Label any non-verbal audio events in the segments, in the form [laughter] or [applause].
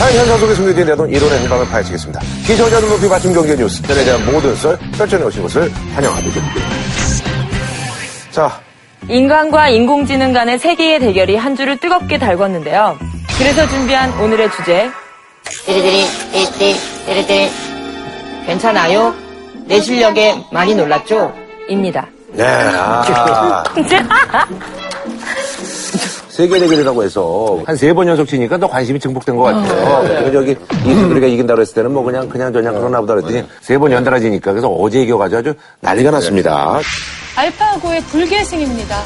사연 현상 속에 숨겨진 내돈 이론의 행방을 파헤치겠습니다. 기초자들 높이 맞춤 경제 뉴스, 전에 대한 모든 썰, 설정해 오신 것을 환영합니다. 자, 인간과 인공지능 간의 세계의 대결이 한 주를 뜨겁게 달궜는데요. 그래서 준비한 오늘의 주제. 띠리띠리, 띠띠, 띠리띠리. 괜찮아요? 내 실력에 많이 놀랐죠? 입니다. 네, 아. [laughs] 세계 대결이라고 해서 한 세 번 연속 치니까 더 관심이 증폭된 것 같아요. 그래서 저기 이수들이가 이긴다고 했을 때는 뭐 그냥 그냥 저냥 그러나 보다 그랬더니 세 번 연달아 지니까 그래서 어제 이겨가지고 아주 난리가 났습니다. 알파고의 불계승입니다.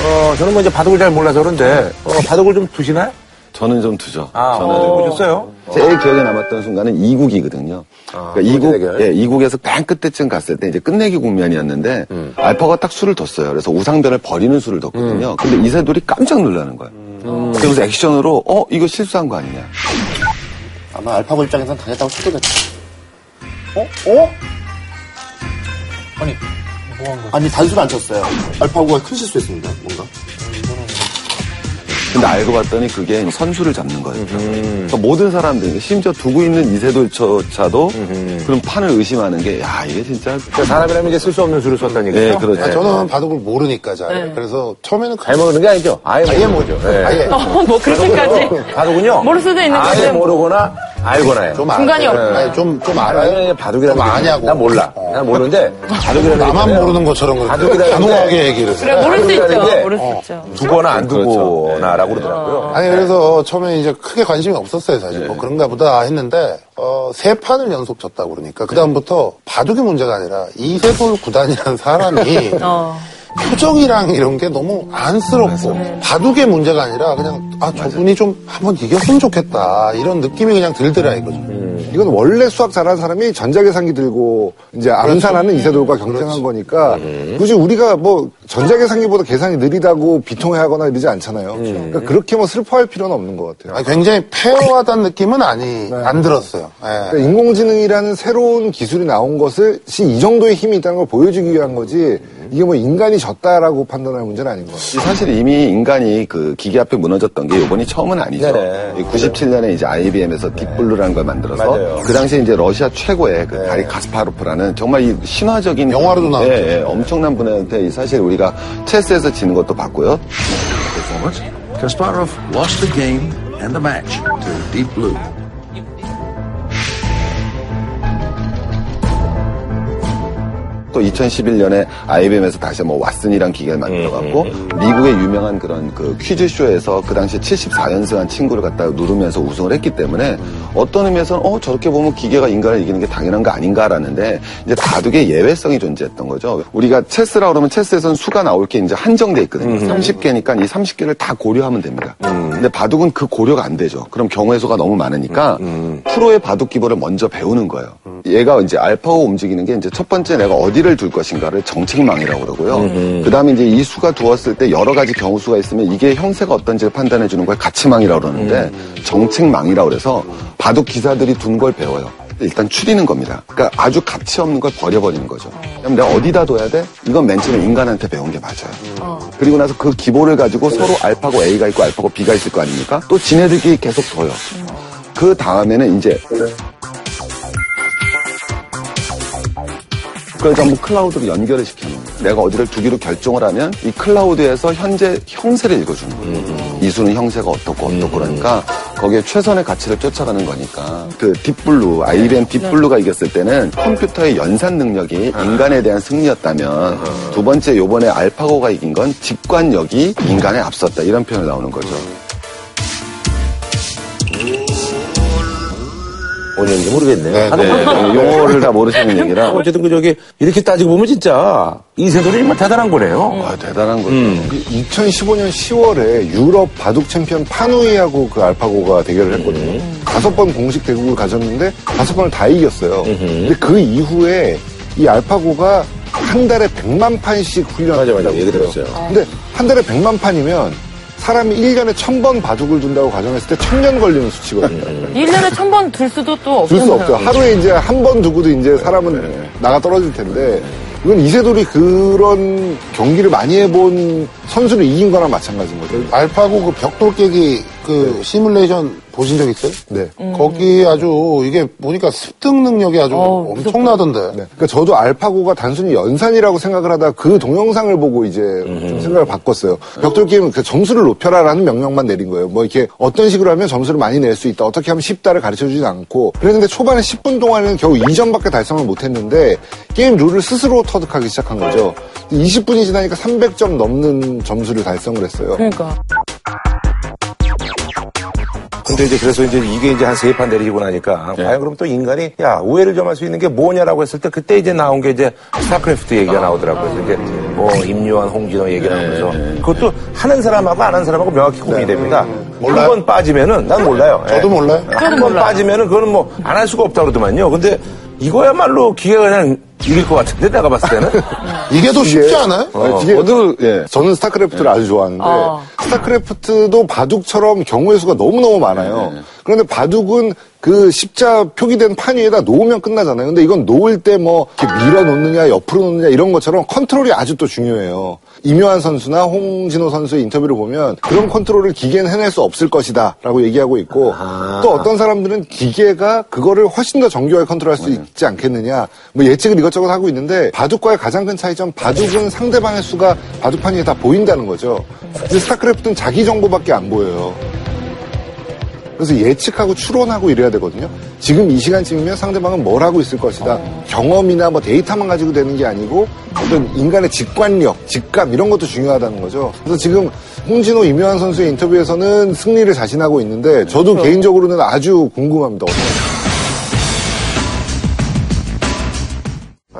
어, 저는 뭐 이제 바둑을 잘 몰라서 그런데 어, 바둑을 좀 두시나요? 저는 좀 두죠. 아, 저는 어, 보셨어요? 제일 기억에 남았던 순간은 이국이거든요. 그러니까 이국? 예, 이국에서 맨 끝때쯤 갔을 때 이제 끝내기 국면이었는데 음. 알파가 딱 수를 뒀어요. 그래서 우상변을 버리는 수를 뒀거든요. 근데 이세돌이 깜짝 놀라는 거예요. 음. 그래서 액션으로 어 이거 실수한 거 아니냐. 아마 알파고 입장에선 당했다고 쳐도겠다. 어? 어? 아니, 뭐 한 거? 아니, 단수를 안 쳤어요. 알파고가 큰 실수했습니다, 뭔가. 근데 알고 봤더니 그게 선수를 잡는 거예요. 음. 그러니까 모든 사람들이 심지어 두고 있는 이세돌조차도 그런 판을 의심하는 게 야 이게 진짜 그러니까 사람이라면 이제 쓸 수 없는 수를 썼다는 얘기죠. 네, 그렇죠. 아, 저는 바둑을 모르니까 잘. 그래서 처음에는 잘 모르는 게 아니죠. 아예, 아예 모르죠. 거죠. 네. 아예. 어, 뭐 그렇게까지. 바둑은요. 모를 수도 있는 아예 건데. 모르거나 알거나 해요. 좀 중간이 알아요. 없구나. 아니, 좀, 좀 알아요. 바둑이라는 좀게 아냐고. 난 몰라. 어. 난 모르는데 바둑이라는 나만. 모르는 것처럼 그렇게 바둑이라는 단호하게 얘기를 해요. 그래, 모를 수 있죠. 게 모를 수 있죠. 두거나 안 그렇죠. 두거나라고 그러더라고요. 아니 그래서 처음에 이제 크게 관심이 없었어요 사실 뭐 그런가 보다 했는데 어, 세 판을 연속 졌다 그러니까 그 다음부터 바둑이 문제가 아니라 이세돌 구단이라는 사람이 [laughs] 어. 표정이랑 이런 게 너무 안쓰럽고 바둑의 문제가 아니라 그냥 아 저분이 좀 한번 이겼으면 좋겠다. 이런 느낌이 그냥 들더라 이거죠. 이건 원래 수학 잘하는 사람이 전자계산기 들고 이제 암산하는 이세돌과 경쟁한 거니까 굳이 우리가 뭐 전자계산기보다 계산이 느리다고 비통해하거나 이러지 않잖아요. 그러니까 그렇게 뭐 슬퍼할 필요는 없는 것 같아요. 아니, 굉장히 fair하다는 느낌은 아니 안 들었어요. 예. 그러니까 인공지능이라는 새로운 기술이 나온 것을 이 정도의 힘이 있다는 걸 보여주기 위한 거지 이게 뭐 인간이 졌다라고 판단할 문제는 아닌 것 같아요. 사실 이미 인간이 그 기계 앞에 무너졌던 게 이번이 처음은 아니죠. 네네. 97년에 이제 IBM에서 딥블루라는 걸 만들어서 맞아요. 그 당시에 이제 러시아 최고의 그 가리 카스파로프라는 정말 이 신화적인 영화로도 나왔죠. 예, 예, 엄청난 분한테 이 사실 우리 가 체스에서 지는 것도 봤고요. performance, Kasparov lost the game and the match to Deep Blue. 또 2011년에 IBM에서 다시 뭐 왓슨이란 기계를 만들어갖고 미국의 유명한 그런 그 퀴즈쇼에서 그 당시에 74연승한 친구를 갖다가 누르면서 우승을 했기 때문에 어떤 의미에서는 어 저렇게 보면 기계가 인간을 이기는 게 당연한 거 아닌가라는데 이제 바둑의 예외성이 존재했던 거죠. 우리가 체스라 그러면 체스에서는 수가 나올 게 이제 한정돼 있거든요. 30개니까 이 30개를 다 고려하면 됩니다. 근데 바둑은 그 고려가 안 되죠. 그럼 경우의 수가 너무 많으니까 프로의 바둑 기본을 먼저 배우는 거예요. 얘가 이제 알파고 움직이는 게 이제 첫 번째 내가 어디를 둘 것인가를 정책망이라고 그러고요. 그 다음에 이제 이 수가 두었을 때 여러 가지 경우수가 있으면 이게 형세가 어떤지를 판단해 주는 걸 가치망이라고 그러는데 정책망이라고 그래서 바둑 기사들이 둔 걸 배워요. 일단 추리는 겁니다. 그러니까 아주 가치 없는 걸 버려버리는 거죠. 그럼 내가 어디다 둬야 돼? 이건 맨 처음에 인간한테 배운 게 맞아요. 그리고 나서 그 기본을 가지고 서로 알파고 A가 있고 알파고 B가 있을 거 아닙니까? 또 지네들끼리 계속 둬요. 그 다음에는 이제 그걸 전부 클라우드로 연결을 시켜놓는 거예요. 내가 어디를 두기로 결정을 하면 이 클라우드에서 현재 형세를 읽어주는 거예요. 이 수는 형세가 어떻고 어떻고 그러니까 거기에 최선의 가치를 쫓아가는 거니까. 그 딥블루, IBM 딥블루가 이겼을 때는 컴퓨터의 연산 능력이 인간에 대한 승리였다면 두 번째 요번에 알파고가 이긴 건 직관력이 인간에 앞섰다. 이런 표현이 나오는 거죠. 뭔지 모르겠네. 네, 하도 네. 용어를 다 모르시는 얘기라 어쨌든 그 저기 이렇게 따지고 보면 진짜 이세돌이 정말 대단한 거네요. 아, 대단한 거죠. 2015년 10월에 유럽 바둑 챔피언 파누이하고 그 알파고가 대결을 했거든요. 다섯 번 공식 대국을 가졌는데 다섯 번을 다 이겼어요. 근데 그 이후에 이 알파고가 한 달에 100만 판씩 훈련을 맞아, 맞아. 얘기. 들었어요. 근데 한 달에 100만 판이면 사람이 1년에 1000번 바둑을 둔다고 가정했을 때 1000년 걸리는 수치거든요. 1년에 천번둘 수도 또둘수 없잖아요. 없죠. 하루에 이제 한 번 두고도 이제 사람은 나가 떨어질 텐데 이건 이세돌이 그런 경기를 많이 해본 선수를 이긴 거나 마찬가지인 거죠. 알파고 그 벽돌 깨기 그 시뮬레이션 보신 적 있어요? 네. 거기 아주 이게 보니까 습득 능력이 아주 어, 엄청나던데. 네. 그러니까 저도 알파고가 단순히 연산이라고 생각을 하다 그 동영상을 보고 이제 좀 생각을 바꿨어요. 벽돌 게임은 그 점수를 높여라라는 명령만 내린 거예요. 뭐 이렇게 어떤 식으로 하면 점수를 많이 낼 수 있다. 어떻게 하면 쉽다를 가르쳐 주진 않고. 그랬는데 초반에 10분 동안에는 겨우 2점밖에 달성을 못 했는데 게임 룰을 스스로 터득하기 시작한 거죠. 20분이 지나니까 300점 넘는 점수를 달성을 했어요. 그러니까. 근데 이제 그래서 이제 이게 이제 한 세 판 내리고 나니까 과연 그럼 또 인간이 야 우애를 점할 수 있는 게 뭐냐라고 했을 때 그때 이제 나온 게 이제 스타크래프트 얘기가 나오더라고요. 그래서 이제 뭐 임요한, 홍진호 얘기 나오면서 그것도 하는 사람하고 안 하는 사람하고 명확히 구분이 됩니다. 몰라요? 한번 빠지면은 난 몰라요. 예. 저도 몰라요. 한 번 빠지면은 그거는 뭐 안 할 수가 없다 그러더만요. 근데 이거야말로 기계가 그냥 이길 것 같은데 내가 봤을 때는 [laughs] 이게 더 쉽지 않아요? 어, 이게 저도 예. 저는 스타크래프트를 아주 좋아하는데 어. 스타크래프트도 바둑처럼 경우의 수가 너무 너무 많아요. 그런데 바둑은 그 십자 표기된 판 위에다 놓으면 끝나잖아요. 근데 이건 놓을 때뭐 이렇게 밀어 놓느냐 옆으로 놓느냐 이런 것처럼 컨트롤이 아주 또 중요해요. 임요환 선수나 홍진호 선수의 인터뷰를 보면 그런 컨트롤을 기계는 해낼 수 없을 것이다 라고 얘기하고 있고 또 어떤 사람들은 기계가 그거를 훨씬 더 정교하게 컨트롤할 수 있지 않겠느냐 뭐 예측을 이것저것 하고 있는데 바둑과의 가장 큰 차이점 바둑은 상대방의 수가 바둑판 위에 다 보인다는 거죠. 근데 스타크래프트는 자기 정보밖에 안 보여요. 그래서 예측하고 추론하고 이래야 되거든요. 지금 이 시간쯤이면 상대방은 뭘 하고 있을 것이다. 경험이나 뭐 데이터만 가지고 되는 게 아니고 어떤 인간의 직관력, 직감 이런 것도 중요하다는 거죠. 그래서 지금 홍진호, 이묘한 선수의 인터뷰에서는 승리를 자신하고 있는데 저도 개인적으로는 아주 궁금합니다. 어떻게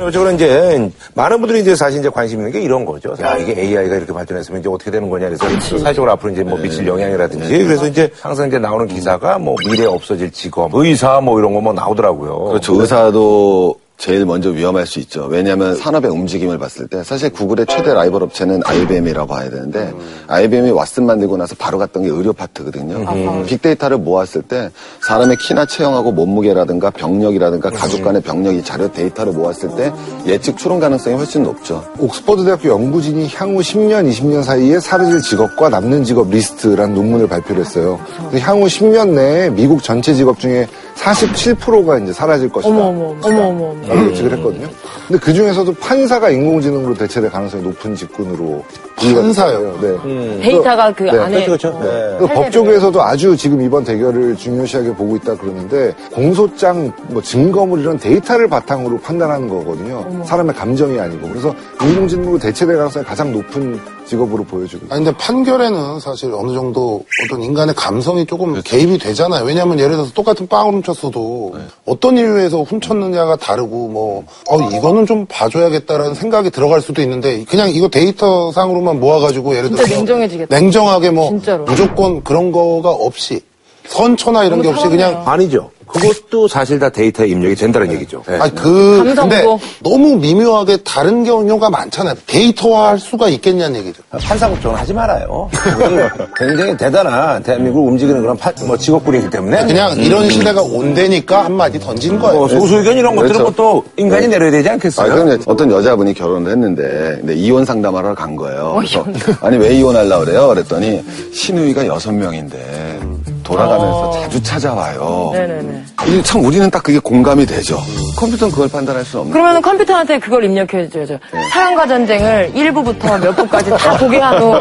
어쨌거나 이제 많은 분들이 이제 사실 이제 관심 있는 게 이런 거죠. 야 이게 AI가 이렇게 발전했으면 이제 어떻게 되는 거냐 그래서 사회적으로 앞으로 이제 뭐 미칠 영향이라든지 그래서 이제 항상 이제 나오는 기사가 뭐 미래 없어질 직업, 의사 뭐 이런 거 뭐 나오더라고요. 그렇죠. 의사도 제일 먼저 위험할 수 있죠. 왜냐하면 산업의 움직임을 봤을 때 사실 구글의 최대 라이벌 업체는 IBM이라고 봐야 되는데 IBM이 왓슨 만들고 나서 바로 갔던 게 의료 파트거든요. 빅데이터를 모았을 때 사람의 키나 체형하고 몸무게라든가 병력이라든가 가족 간의 병력이 자료 데이터를 모았을 때 예측 추론 가능성이 훨씬 높죠. 옥스퍼드 대학교 연구진이 향후 10년, 20년 사이에 사라질 직업과 남는 직업 리스트라는 논문을 발표를 했어요. 근데 향후 10년 내에 미국 전체 직업 중에 47%가 이제 사라질 것이다. 어머, 어머, 어머, 어머, 어머. 라고 예측을 했거든요. 근데 그 중에서도 판사가 인공지능으로 대체될 가능성이 높은 직군으로 판사요? 네. 데이터가 그 네, 안에 그렇죠, 그렇죠. 네. 그 법조계에서도 아주 지금 이번 대결을 중요시하게 보고 있다 그러는데 공소장, 뭐 증거물 이런 데이터를 바탕으로 판단하는 거거든요. 사람의 감정이 아니고 그래서 인공지능으로 대체될 가능성이 가장 높은 직업으로 보여지고. 아니, 근데 판결에는 사실 어느 정도 어떤 인간의 감성이 조금 개입이 되잖아요. 왜냐하면 예를 들어서 똑같은 빵을 훔쳤어도 어떤 이유에서 훔쳤느냐가 다르고 뭐, 어, 이거는 좀 봐줘야겠다라는 생각이 들어갈 수도 있는데 그냥 이거 데이터상으로만 모아가지고 예를 들어서 냉정해지겠다. 냉정하게 뭐 진짜로. 무조건 그런 거가 없이 선처나 이런 게 없이 그냥. 아니죠. 그것도 사실 다 데이터에 입력이 된다는 얘기죠. 네. 아니 그 감성도. 근데 너무 미묘하게 다른 경우가 많잖아요. 데이터화 할 수가 있겠냐는 얘기죠. 판사 걱정은 하지 말아요. [laughs] 굉장히 대단한 대한민국을 움직이는 그런 파- 뭐 직업군이기 때문에 그냥 이런 시대가 온다니까 한마디 던진 거예요. 뭐 소수 의견 이런 것들은 그렇죠. 뭐또 인간이 내려야 되지 아, 않겠어요? 그럼 어떤 여자분이 결혼을 했는데, 근데 이혼 상담하러 간 거예요. 그래서 아니, 왜 이혼하려고 그래요? 그랬더니, 신우이가 여섯 명인데, 돌아가면서 자주 찾아와요. 네네네. 이게 참 우리는 딱 그게 공감이 되죠. 컴퓨터는 그걸 판단할 수 없는 그러면 컴퓨터한테 그걸 입력해줘야죠. 사랑과 전쟁을 1부부터 몇 부까지 다 보게 한 후,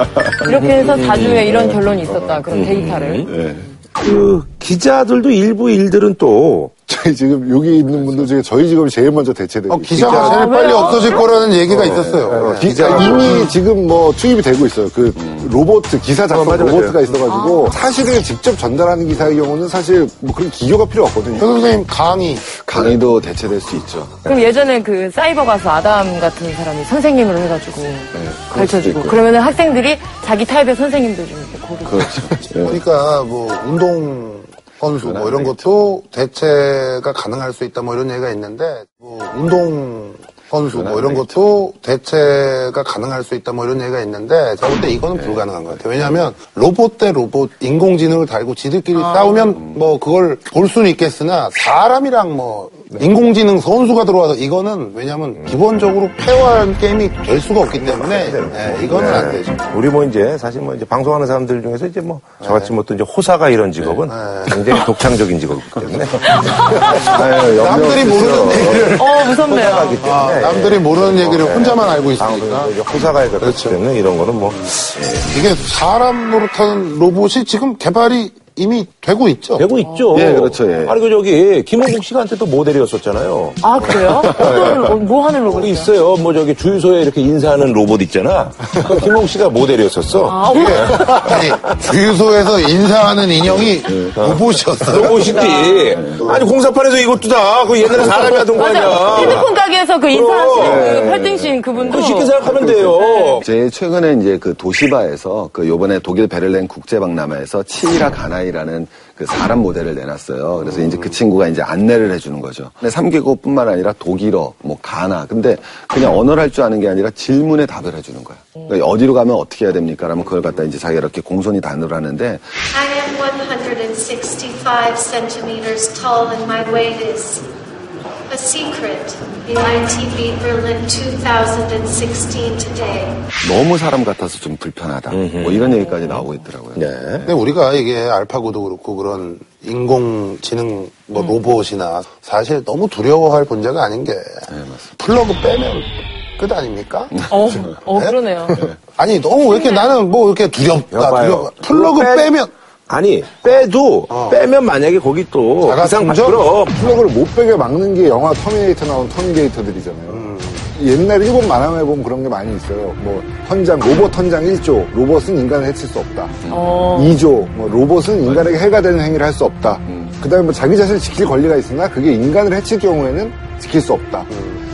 이렇게 해서 4주에 이런 결론이 있었다. 그런 데이터를. 그 기자들도 일부 일들은 또 저희 지금 여기 있는 분들 중에 저희 직업이 제일 먼저 대체되고 어, 기자가 있어요. 제일 빨리? 없어질 거라는 얘기가 있었어요. 기- 이미 지금 뭐 투입이 되고 있어요. 그 로봇 기사 작성 맞아, 맞아요. 로봇가 있어가지고 사실을 직접 전달하는 기사의 경우는 사실 뭐 그런 기교가 필요 없거든요. 현 선생님 강의 강의도 대체될 수 있죠. 그럼 예전에 그 사이버 가수 아담 같은 사람이 선생님으로 해가지고 가르쳐주고 있고요. 그러면 학생들이 자기 타입의 선생님들 좀 이렇게 고르고 그렇죠. 예. 그러니까 뭐 운동 선수 뭐 이런 것도 대체가 가능할 수 있다 뭐 이런 얘기가 있는데 뭐 운동 선수 뭐 이런 것도 대체가 가능할 수 있다 뭐 이런 얘기가 있는데 제가 볼때 이거는 불가능한 것 같아요. 왜냐하면 로봇 대 로봇 인공지능을 달고 지들끼리 싸우면 뭐 그걸 볼 수는 있겠으나 사람이랑 뭐 인공지능 선수가 들어와서 이거는 왜냐하면 기본적으로 페어한 게임이 될 수가 없기 때문에 네, 이거는 안 되죠. 우리 뭐 이제 사실 뭐 이제 방송하는 사람들 중에서 이제 뭐 저같이 뭐 또 이제 호사가 이런 직업은 굉장히 독창적인 직업이기 때문에. [laughs] 아유, 남들이 모르는. 얘기를 어, 무섭네요. 호사가기 때문에. 아, 남들이 모르는 얘기를 혼자만 알고 있으니까. 방송에서 이제 호사가 있기 그렇죠. 때문에 이런 거는 뭐. 이게 사람 노릇하는 로봇이 지금 개발이 이미 되고 있죠. 되고 있죠. 예, 그렇죠, 예. 아니 그 저기 김홍국 씨가 한테 또 모델이었었잖아요. 아, 그래요? 어떤, 뭐 하는 거기 로봇이요? 있어요. 뭐 저기 주유소에 이렇게 인사하는 로봇 있잖아. 그 김홍국 씨가 모델이었었어. 아, 어머. 아니, 주유소에서 인사하는 인형이 로봇이었어요. 로봇이지. 아니 공사판에서 이것도 다 그 옛날에 사람이 하던 거. 아니야. 핸드폰 가게에서 그 인사하시는 그 팔등신 그분도. 그 쉽게 생각하면 돼요. 제일 최근에 이제 그 도시바에서 그 요번에 독일 베를린 국제박람회에서 치이라 가나이라는 그 사람 모델을 내놨어요. 그래서 이제 그 친구가 이제 안내를 해주는 거죠. 근데 3개국뿐만 아니라 독일어, 뭐 가나. 근데 그냥 언어를 할 줄 아는 게 아니라 질문에 답을 해주는 거야. 그러니까 어디로 가면 어떻게 해야 됩니까? 라면 그걸 갖다 이제 자기가 이렇게 공손히 단어를 하는데 I am 165 centimeters tall and my weight is a secret in ITV Berlin 2016 today. 너무 사람 같아서 좀 불편하다. 뭐 이런 얘기까지 나오고 있더라고요. 네. 근데 우리가 이게 알파고도 그렇고 그런 인공지능 뭐 로봇이나 사실 너무 두려워할 문제가 아닌 게 플러그 빼면 끝 아닙니까? 어, 어, 그러네요. 아니 너무 왜 이렇게 나는 뭐 이렇게 두렵다 여봐요. 두려워 플러그 빼- 빼면 아니 빼도 빼면 만약에 거기 또 이상? 그럼 플러그를 못 빼게 막는 게 영화 터미네이터 나온 터미네이터들이잖아요. 옛날 일본 만화에 보면 그런 게 많이 있어요. 뭐 헌장 로봇 헌장 1조 로봇은 인간을 해칠 수 없다. 어. 2조 뭐 로봇은 인간에게 해가 되는 행위를 할 수 없다. 그다음에 뭐 자기 자신을 지킬 권리가 있으나 그게 인간을 해칠 경우에는 지킬 수 없다.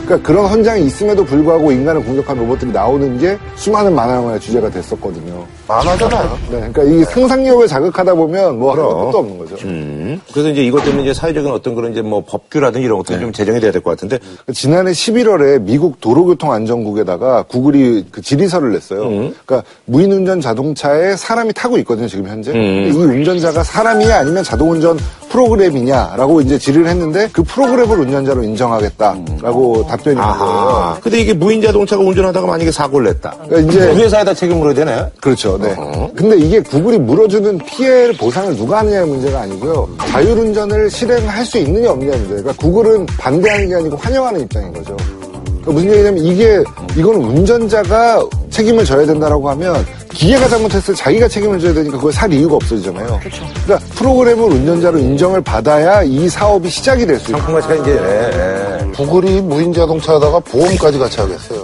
그러니까 그런 헌장이 있음에도 불구하고 인간을 공격한 로봇들이 나오는 게 수많은 만화 영화의 주제가 됐었거든요. 만화잖아요. 네, 그러니까 이 상상력을 자극하다 보면 뭐할 그럼. 것도 없는 거죠. 음. 그래서 이제 이것 때문에 이제 사회적인 어떤 그런 이제 뭐 법규라든지 이런 것들이 좀 제정이 돼야 될 것 같은데 지난해 11월에 미국 도로교통안전국에다가 구글이 그 질의서를 냈어요. 그러니까 무인운전 자동차에 사람이 타고 있거든요, 지금 현재. 근데 이 운전자가 사람이냐 아니면 자동운전 프로그램이냐라고 이제 질의를 했는데 그 프로그램을 운전자로 인정하겠다라고 답변이 온 거예요. 아, 근데 이게 무인 자동차가 운전하다가 만약에 사고를 냈다. 그러니까 이제 그 회사에다 책임을 물어야 되나요? 그렇죠. 네. 근데 이게 구글이 물어주는 피해 보상을 누가 하느냐의 문제가 아니고요. 자율운전을 실행할 수 있느냐 없느냐 문제. 그러니까 구글은 반대하는 게 아니고 환영하는 입장인 거죠. 그러니까 무슨 얘기냐면 이게 이거는 운전자가 책임을 져야 된다라고 하면 기계가 잘못했을 때 자기가 책임을 져야 되니까 그걸 살 이유가 없어지잖아요. 그러니까 프로그램을 운전자로 인정을 받아야 이 사업이 시작이 될 수 있어요. 상품 가치가 이제 예, 예. 구글이 무인 자동차 하다가 보험까지 같이 하겠어요.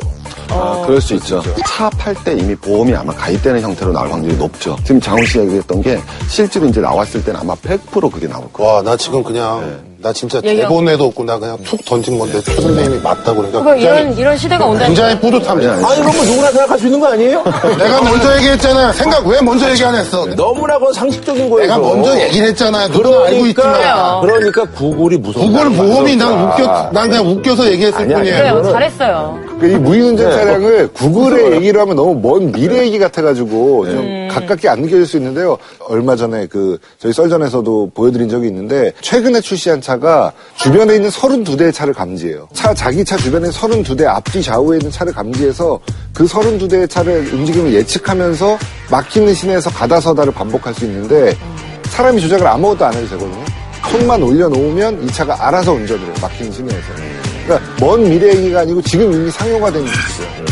아, 그럴 수 있죠. 차 팔 때 이미 보험이 아마 가입되는 형태로 나올 확률이 높죠. 지금 장훈 씨가 얘기했던 게 실제로 이제 나왔을 때는 아마 100% 그게 나올 거예요. 와, 나 지금 그냥, 나 진짜. 대본에도 없고, 나 그냥 툭 던진 건데, 최 선생님이 맞다고 그러니까. 그거 이런, 굉장히, 이런 시대가 온다니까. 굉장히 뿌듯합니다. 아니, 그건 뭐 누구나 생각할 수 있는 거 아니에요? [laughs] 내가 먼저 얘기했잖아요. 생각 왜 먼저 얘기 안 했어? 너무나 그건 상식적인 거예요. 내가 먼저 얘기를 했잖아요. 누구나 알고 있지만. 그러니까, 그러니까 구글이 무서워. 구글 보험이 난 웃겨, 난 그냥 웃겨서 얘기했을 아니야, 뿐이에요. 그래요, 잘했어요. 그러니까 이 무인운전 차량을 구글의 얘기를 하면 너무 먼 미래 얘기 같아가지고 좀 가깝게 안 느껴질 수 있는데요. 얼마 전에 그 저희 썰전에서도 보여드린 적이 있는데 최근에 출시한 차가 주변에 있는 32대의 차를 감지해요. 차 자기 차 주변에 32대 앞뒤 좌우에 있는 차를 감지해서 그 32대의 차를 움직임을 예측하면서 막히는 시내에서 가다서다를 반복할 수 있는데 사람이 조작을 아무것도 안 해도 되거든요. 손만 올려놓으면 이 차가 알아서 운전을 해요. 막히는 시내에서. 그러니까 먼 미래 얘기가 아니고 지금 이미 상용화된 기술이에요.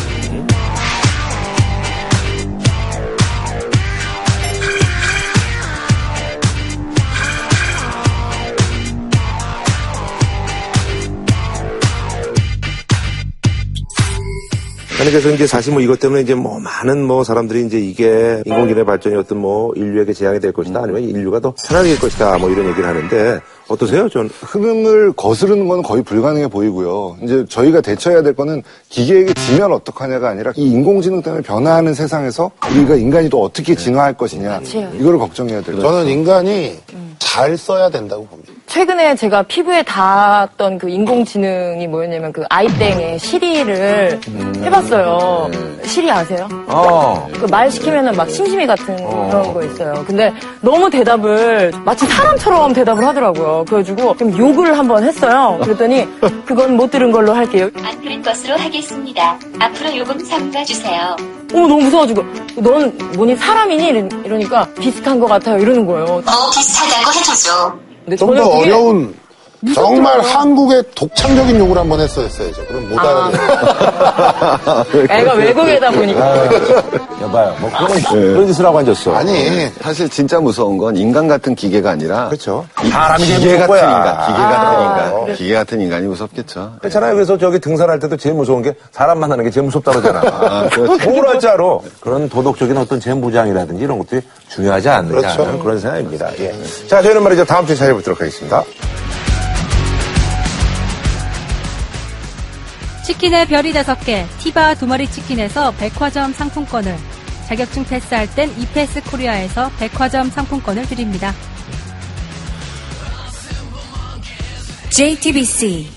아니, 그래서 이제 사실 뭐 이것 때문에 이제 뭐 많은 뭐 사람들이 이제 이게 인공지능의 발전이 어떤 뭐 인류에게 재앙이 될 것이다 아니면 인류가 더될 것이다 뭐 이런 얘기를 하는데 어떠세요? 전 흐름을 거스르는 건 거의 불가능해 보이고요. 이제 저희가 대처해야 될 거는 기계에게 지면 어떡하냐가 아니라 이 인공지능 때문에 변화하는 세상에서 우리가 인간이 또 어떻게 진화할 것이냐. 이거를 걱정해야 될 거예요. 저는 인간이 잘 써야 된다고 봅니다. 최근에 제가 피부에 닿았던 그 인공지능이 뭐였냐면 그 아이땡의 시리를 해봤어요. 시리 아세요? 어. 그말 시키면은 막 심심이 같은 그런 거 있어요. 근데 너무 대답을 마치 사람처럼 대답을 하더라고요. 그래가지고 좀 욕을 한번 했어요. 그랬더니 그건 못 들은 걸로 할게요. 안 들은 것으로 하겠습니다. 앞으로 요금 삼가주세요. 어 너무 무서워가지고 넌 뭐니 사람이니 이러- 이러니까 비슷한 것 같아요 이러는 거예요. 더 비슷하다고 해주죠. 근데 좀더 저는 그게 어려운 정말 한국의 독창적인 욕을 한번 했어야죠. 그럼 못 아. 알아듣는. [laughs] 애가 외국에다 보니까 여봐요. 뭐 그런, 그런 짓을 하고 앉았어. 아니 사실 진짜 무서운 건 인간 같은 기계가 아니라 그렇죠. 이 사람이 기계 같은 거야. 인간, 기계 아, 같은 인간, 기계 같은 인간이 무섭겠죠. 그렇잖아요. 그래서 저기 등산할 때도 제일 무서운 게 사람 만나는 게 제일 무섭다 그러잖아. 아, 그렇죠. [laughs] 그런 도덕적인 어떤 재무장이라든지 이런 것들이 중요하지 않느냐 그렇죠. 그런 생각입니다. 예. 자, 저희는 말이죠. 다음 주에 찾아뵙도록 하겠습니다. 치킨의 별이 다섯 개, 티바 두 마리 치킨에서 백화점 상품권을, 자격증 패스할 땐 이패스 코리아에서 백화점 상품권을 드립니다. JTBC